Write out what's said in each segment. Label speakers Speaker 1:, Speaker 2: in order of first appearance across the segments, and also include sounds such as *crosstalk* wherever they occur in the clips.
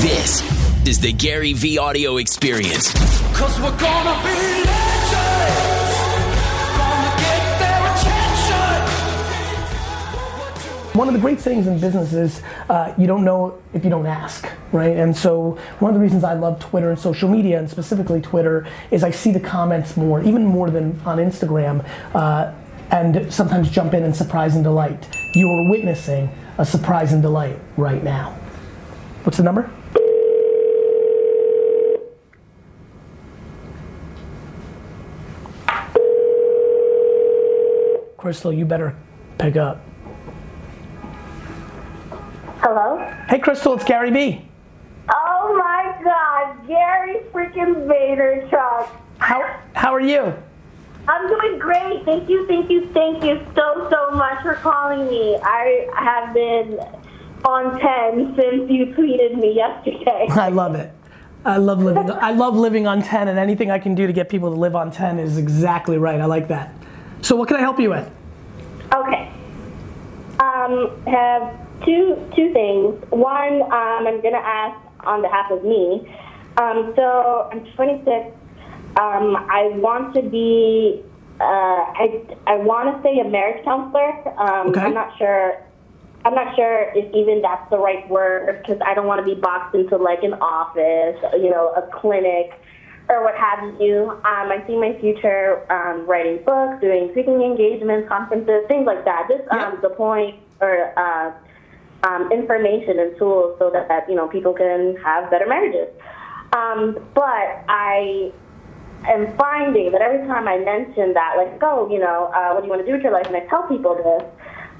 Speaker 1: This is the GaryVee audio experience.
Speaker 2: Cause we're gonna be legends. Gonna get their attention.
Speaker 3: One of the great things in business is uh, you don't know if you don't ask, right? And so one of the reasons I love Twitter and social media, and specifically Twitter, is I see the comments more, even more than on Instagram, uh, and sometimes jump in and surprise and delight. You are witnessing a surprise and delight right now. What's the number? Crystal, you better pick up.
Speaker 4: Hello?
Speaker 3: Hey, Crystal, it's Gary Vee.
Speaker 4: Oh my god, Gary freaking Vaynerchuk.
Speaker 3: How how are you?
Speaker 4: I'm doing great. Thank you, thank you, thank you so, so much for calling me. I have been on 10 since you tweeted me yesterday. *laughs*
Speaker 3: I love it. I love living. I love living on ten, and anything I can do to get people to live on ten is exactly right. I like that. So, what can I help you with?
Speaker 4: Okay. Um, have two two things. One, um, I'm gonna ask on behalf of me. Um, so I'm 26. Um, I want to be. Uh, I I want to say a marriage counselor. Um,
Speaker 3: Okay.
Speaker 4: I'm not sure. I'm not sure if even that's the right word because I don't want to be boxed into like an office, you know, a clinic or what have you. Um, I see my future um, writing books, doing speaking engagements, conferences, things like that. Just um, deploying or uh, um, information and tools so that, that you know people can have better marriages. Um, but I am finding that every time I mention that, like, oh, you know, uh, what do you want to do with your life, and I tell people this,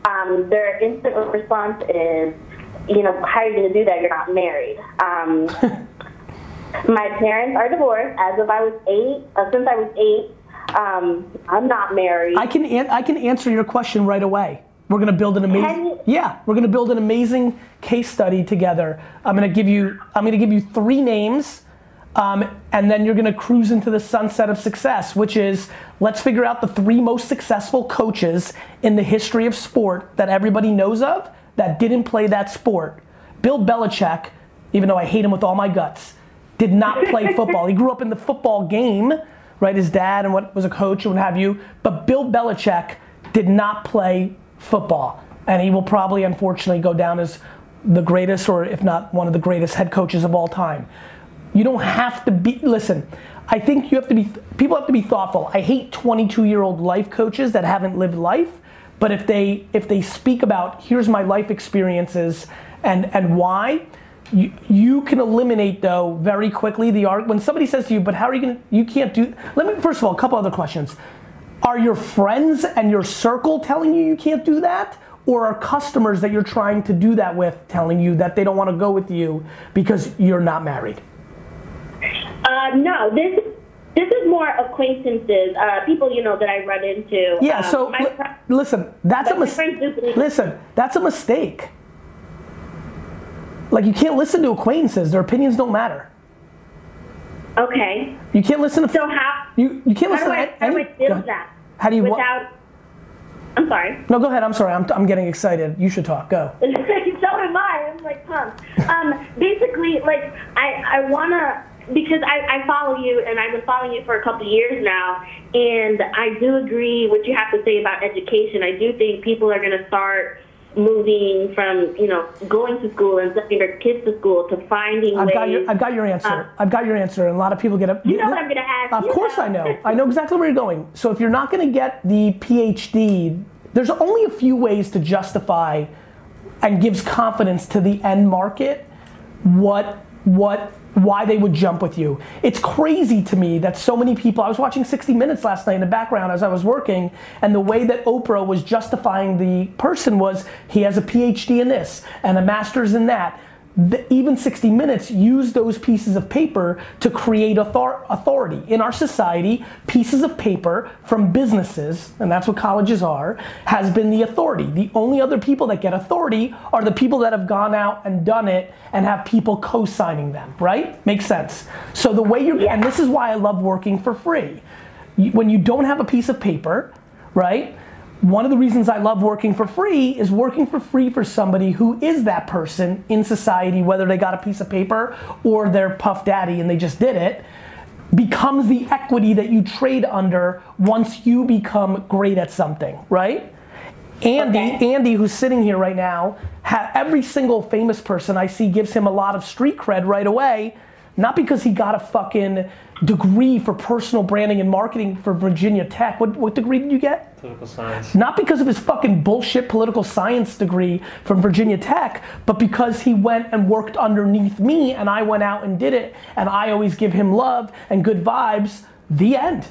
Speaker 4: um, their instant response is, you know, how are you going to do that? You're not married. Um, *laughs* my parents are divorced as of I was eight. Uh, since I was eight, um, I'm not married.
Speaker 3: I can an- I can answer your question right away. We're gonna build an amazing
Speaker 4: you-
Speaker 3: yeah. We're gonna build an amazing case study together. I'm gonna give you I'm gonna give you three names, um, and then you're gonna cruise into the sunset of success, which is let's figure out the three most successful coaches in the history of sport that everybody knows of that didn't play that sport. Bill Belichick, even though I hate him with all my guts, did not play football. He grew up in the football game, right? His dad and what was a coach and what have you. But Bill Belichick did not play football, and he will probably, unfortunately, go down as the greatest, or if not one of the greatest head coaches of all time. You don't have to be. Listen, I think you have to be. People have to be thoughtful. I hate 22 year old life coaches that haven't lived life. But if they if they speak about here's my life experiences and and why, you, you can eliminate though very quickly the art when somebody says to you, but how are you gonna you can't do let me first of all, a couple other questions. Are your friends and your circle telling you you can't do that? Or are customers that you're trying to do that with telling you that they don't want to go with you because you're not married?
Speaker 4: Uh, no, this this is more acquaintances, uh, people you know that I run into.
Speaker 3: Yeah,
Speaker 4: Um,
Speaker 3: so
Speaker 4: my fr-
Speaker 3: listen, that's a mistake.
Speaker 4: friends do believe-
Speaker 3: Listen, that's a mistake. Like you can't listen to acquaintances; their opinions don't matter.
Speaker 4: okay.
Speaker 3: You can't listen to
Speaker 4: So how
Speaker 3: you. You can't listen
Speaker 4: do I
Speaker 3: to
Speaker 4: how do. I deal with that?
Speaker 3: How do you? what-
Speaker 4: without? I'm sorry.
Speaker 3: no, go ahead. I'm sorry. I'm, I'm getting excited. You should talk. Go. *laughs*
Speaker 4: so am I. I'm like pumped. Um, basically, like I I wanna because I, I follow you and I've been following you for a couple of years now, and I do agree what you have to say about education. I do think people are gonna start moving from you know going to school and sending their kids to school to finding
Speaker 3: I've
Speaker 4: ways.
Speaker 3: got your. I've got your answer.
Speaker 4: Uh,
Speaker 3: I've got your answer. And a lot of people get up.
Speaker 4: You know what I'm gonna ask.
Speaker 3: Of course
Speaker 4: know.
Speaker 3: I know. *laughs* I know exactly where you're going. So if you're not going to get the PhD, there's only a few ways to justify and gives confidence to the end market what what why they would jump with you. It's crazy to me that so many people I was watching 60 minutes last night in the background as I was working and the way that Oprah was justifying the person was he has a PhD in this and a master's in that. The, even 60 Minutes use those pieces of paper to create author- authority. In our society, pieces of paper from businesses, and that's what colleges are, has been the authority. The only other people that get authority are the people that have gone out and done it and have people co signing them, right? Makes sense. So the way you're, and this is why I love working for free. When you don't have a piece of paper, right? One of the reasons I love working for free is working for free for somebody who is that person in society, whether they got a piece of paper or they're Puff Daddy and they just did it, becomes the equity that you trade under once you become great at something, right? Andy,
Speaker 4: Okay.
Speaker 3: Andy, who's sitting here right now, ha- every single famous person I see gives him a lot of street cred right away, not because he got a fucking degree for personal branding and marketing for Virginia Tech. What, what degree did you get?
Speaker 5: Political science.
Speaker 3: Not because of his fucking bullshit political science degree from Virginia Tech, but because he went and worked underneath me and I went out and did it and I always give him love and good vibes. The end.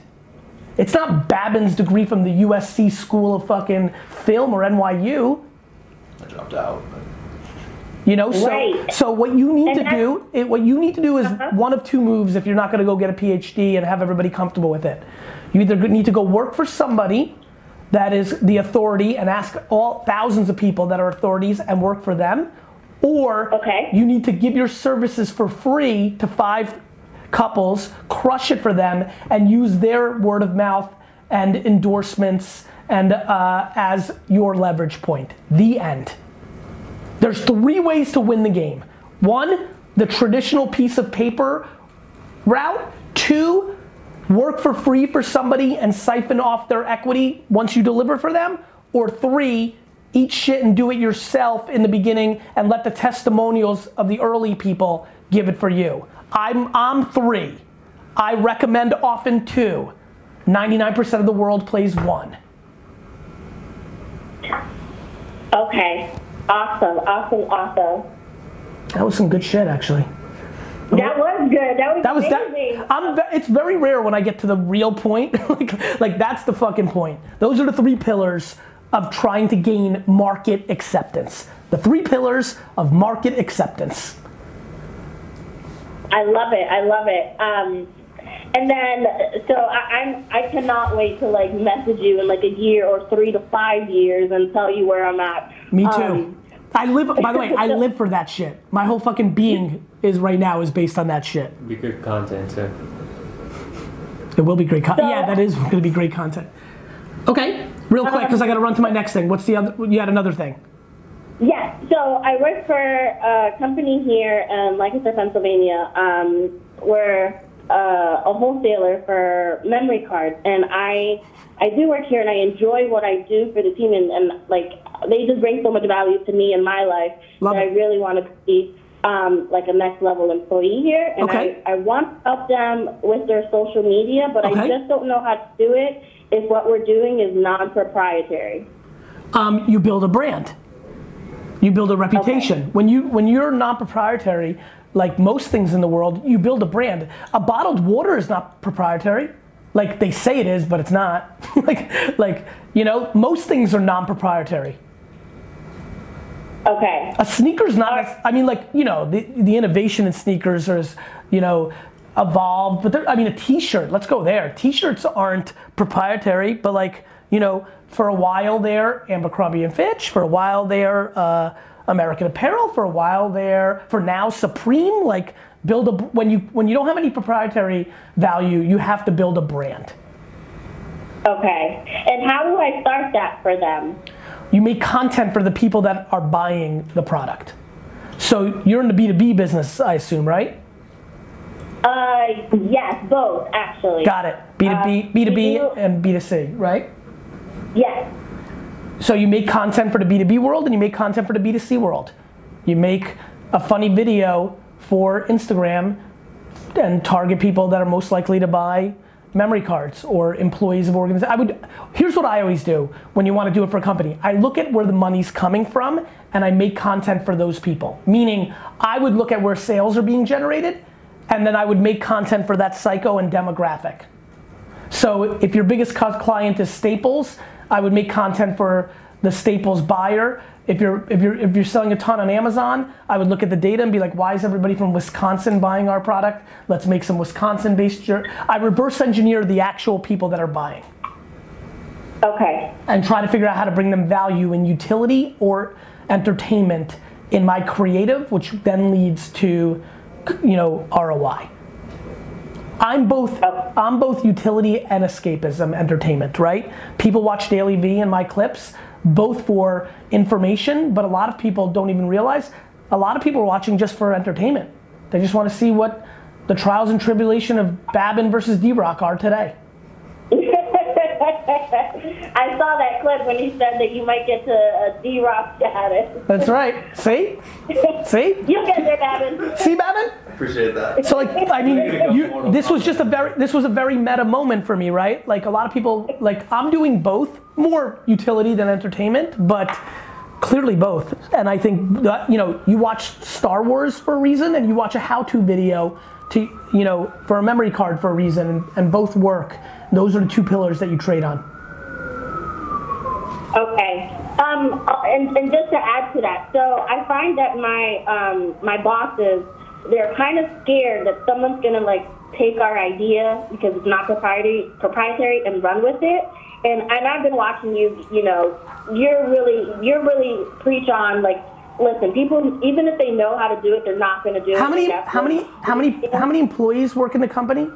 Speaker 3: It's not Babin's degree from the USC School of fucking Film or NYU.
Speaker 5: I dropped out.
Speaker 3: You know, so
Speaker 4: Right.
Speaker 3: so what you need
Speaker 4: And
Speaker 3: to do, it, what you need to do is
Speaker 4: Uh-huh.
Speaker 3: one of two moves if you're not going to go get a PhD and have everybody comfortable with it. You either need to go work for somebody that is the authority and ask all thousands of people that are authorities and work for them, or
Speaker 4: Okay.
Speaker 3: you need to give your services for free to five couples, crush it for them, and use their word of mouth and endorsements and uh, as your leverage point. The end. There's three ways to win the game. One, the traditional piece of paper route. Two, work for free for somebody and siphon off their equity once you deliver for them. Or three, eat shit and do it yourself in the beginning and let the testimonials of the early people give it for you. I'm, I'm three. I recommend often two. 99% of the world plays one.
Speaker 4: Okay. Awesome. Awesome. Awesome.
Speaker 3: That was some good shit, actually.
Speaker 4: That was good. That was
Speaker 3: That was that. I'm. It's very rare when I get to the real point. *laughs* like, like that's the fucking point. Those are the three pillars of trying to gain market acceptance. The three pillars of market acceptance.
Speaker 4: I love it. I love it. Um, and then, so I, I'm I cannot wait to like message you in like a year or three to five years and tell you where I'm at.
Speaker 3: Me too.
Speaker 4: Um,
Speaker 3: I live. By the way, I *laughs* live for that shit. My whole fucking being is right now is based on that shit.
Speaker 5: Be good content too.
Speaker 3: It will be great content.
Speaker 4: So-
Speaker 3: yeah, that is going to be great content. Okay, real quick because I got to run to my next thing. What's the other? You had another thing.
Speaker 4: Yeah, So I work for a company here in Lancaster, Pennsylvania. Um, we're uh, a wholesaler for memory cards, and I I do work here, and I enjoy what I do for the team, and, and like they just bring so much value to me in my life
Speaker 3: Love
Speaker 4: that I really want to be um, like a next level employee here, and
Speaker 3: Okay.
Speaker 4: I I want to help them with their social media, but
Speaker 3: Okay.
Speaker 4: I just don't know how to do it if what we're doing is non-proprietary.
Speaker 3: um, you build a brand. You build a reputation. When you when you're non-proprietary, like most things in the world, you build a brand. A bottled water is not proprietary. Like they say it is, but it's not. *laughs* like like you know, most things are non-proprietary.
Speaker 4: Okay.
Speaker 3: A sneaker's not. as- I mean, like you know, the the innovation in sneakers is you know evolved, but I mean, a T-shirt. Let's go there. T-shirts aren't proprietary, but like you know, for a while there, Abercrombie and Fitch. For a while there, uh, American Apparel. For a while there, for now, Supreme. Like build a when you when you don't have any proprietary value, you have to build a brand.
Speaker 4: Okay. And how do I start that for them?
Speaker 3: You make content for the people that are buying the product. So you're in the B2B business, I assume, right?
Speaker 4: Uh, yes, both actually.
Speaker 3: Got it. B2B,
Speaker 4: Uh,
Speaker 3: B2B
Speaker 4: you-
Speaker 3: and B2C, right?
Speaker 4: Yes.
Speaker 3: So you make content for the B2B world and you make content for the B2C world. You make a funny video for Instagram and target people that are most likely to buy memory cards or employees of organizations. I would here's what I always do when you want to do it for a company. I look at where the money's coming from and I make content for those people. Meaning I would look at where sales are being generated and then I would make content for that psycho and demographic. So if your biggest client is Staples, I would make content for the Staples buyer. If you're if you're if you're selling a ton on Amazon, I would look at the data and be like, why is everybody from Wisconsin buying our product? Let's make some Wisconsin-based. Jer-. I reverse engineer the actual people that are buying
Speaker 4: Okay.
Speaker 3: and try to figure out how to bring them value in utility or entertainment in my creative, which then leads to you know ROI. I'm both
Speaker 4: Oh.
Speaker 3: I'm both utility and escapism entertainment, right? People watch DailyVee and my clips both for information, but a lot of people don't even realize a lot of people are watching just for entertainment. They just want to see what the trials and tribulation of Babin versus D-Rock are today. *laughs*
Speaker 4: I saw that clip when you said that you might get to a D-Rock status.
Speaker 3: That's right. See? *laughs* See?
Speaker 4: You'll get there, Babin.
Speaker 3: See Babin?
Speaker 5: Appreciate that.
Speaker 3: So like *laughs* I mean you, this was just a very this was a very meta moment for me, right? Like a lot of people like I'm doing both, more utility than entertainment, but clearly both. And I think that, you know, you watch Star Wars for a reason and you watch a how-to video to you know, for a memory card for a reason and, and both work. Those are the two pillars that you trade on.
Speaker 4: Okay. Um, and, and just to add to that, so I find that my um, my bosses they're kind of scared that someone's gonna like take our idea because it's not proprietary proprietary and run with it. And and I've been watching you. You know, you're really you're really preach on like. Listen, people even if they know how to do it, they're not going to do it.
Speaker 3: How many how many how many how many employees work in the company?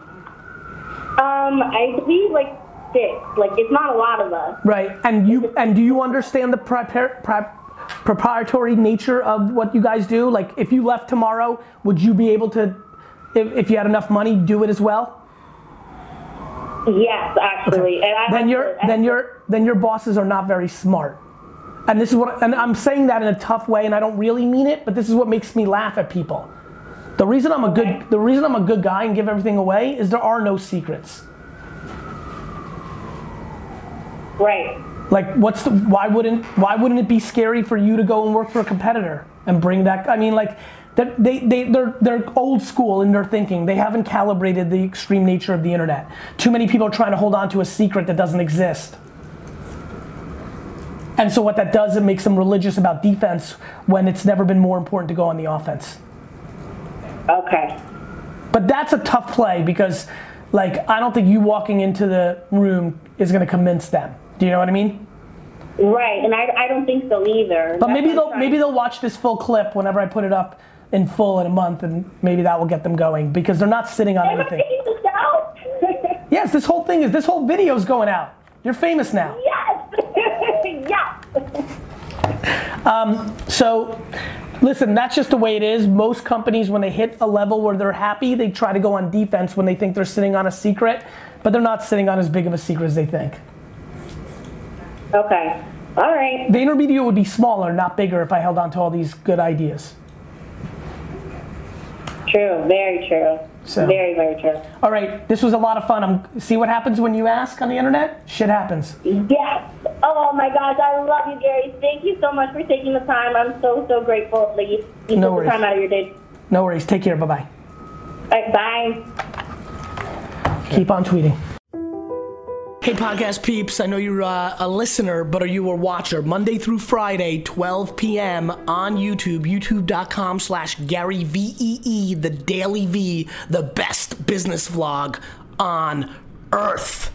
Speaker 4: Um, I believe like six. Like it's not a lot of us.
Speaker 3: Right, and you and do you understand the prepar- pri- proprietary nature of what you guys do? Like, if you left tomorrow, would you be able to, if, if you had enough money, do it as well?
Speaker 4: Yes, actually. And
Speaker 3: Then your then your then your bosses are not very smart. And this is what and I'm saying that in a tough way, and I don't really mean it, but this is what makes me laugh at people. The reason I'm a good the reason I'm a good guy and give everything away is there are no secrets.
Speaker 4: right.
Speaker 3: Like, what's the? Why wouldn't? Why wouldn't it be scary for you to go and work for a competitor and bring that? I mean, like, that they they they're they're old school in their thinking. They haven't calibrated the extreme nature of the internet. Too many people are trying to hold on to a secret that doesn't exist. And so what that does, it makes them religious about defense when it's never been more important to go on the offense.
Speaker 4: Okay.
Speaker 3: But that's a tough play because, like, I don't think you walking into the room is going to convince them. Do you know what I mean?
Speaker 4: Right, and I, I don't think so either.
Speaker 3: But
Speaker 4: That's
Speaker 3: maybe they'll maybe they'll watch this full clip whenever I put it up in full in a month, and maybe that will get them going because they're not sitting on anything.
Speaker 4: taking this out? *laughs*
Speaker 3: Yes, this whole thing is this whole video is going out. You're famous now.
Speaker 4: yes. *laughs* yes.
Speaker 3: Um, so, listen, that's just the way it is. Most companies, when they hit a level where they're happy, they try to go on defense when they think they're sitting on a secret, but they're not sitting on as big of a secret as they think.
Speaker 4: Okay. All right.
Speaker 3: The VaynerMedia would be smaller, not bigger, if I held on to all these good ideas.
Speaker 4: True. Very true.
Speaker 3: So-
Speaker 4: Very, very true.
Speaker 3: All right, this was a lot of fun. I'm, see what happens when you ask on the internet? Shit happens.
Speaker 4: Yes. Oh, oh my gosh, I love you, Gary. Thank you so much for taking the time. I'm so, so grateful that you, you
Speaker 3: No
Speaker 4: took
Speaker 3: worries.
Speaker 4: the time out of your day.
Speaker 3: No worries. Take care. Bye bye.
Speaker 4: Right, bye.
Speaker 3: Keep on tweeting. Hey, podcast peeps. I know you're uh, a listener, but are you a watcher? Monday through Friday, 12 p.m. on YouTube, youtube.com slash Gary V-E-E, the DailyVee, the best business vlog on earth.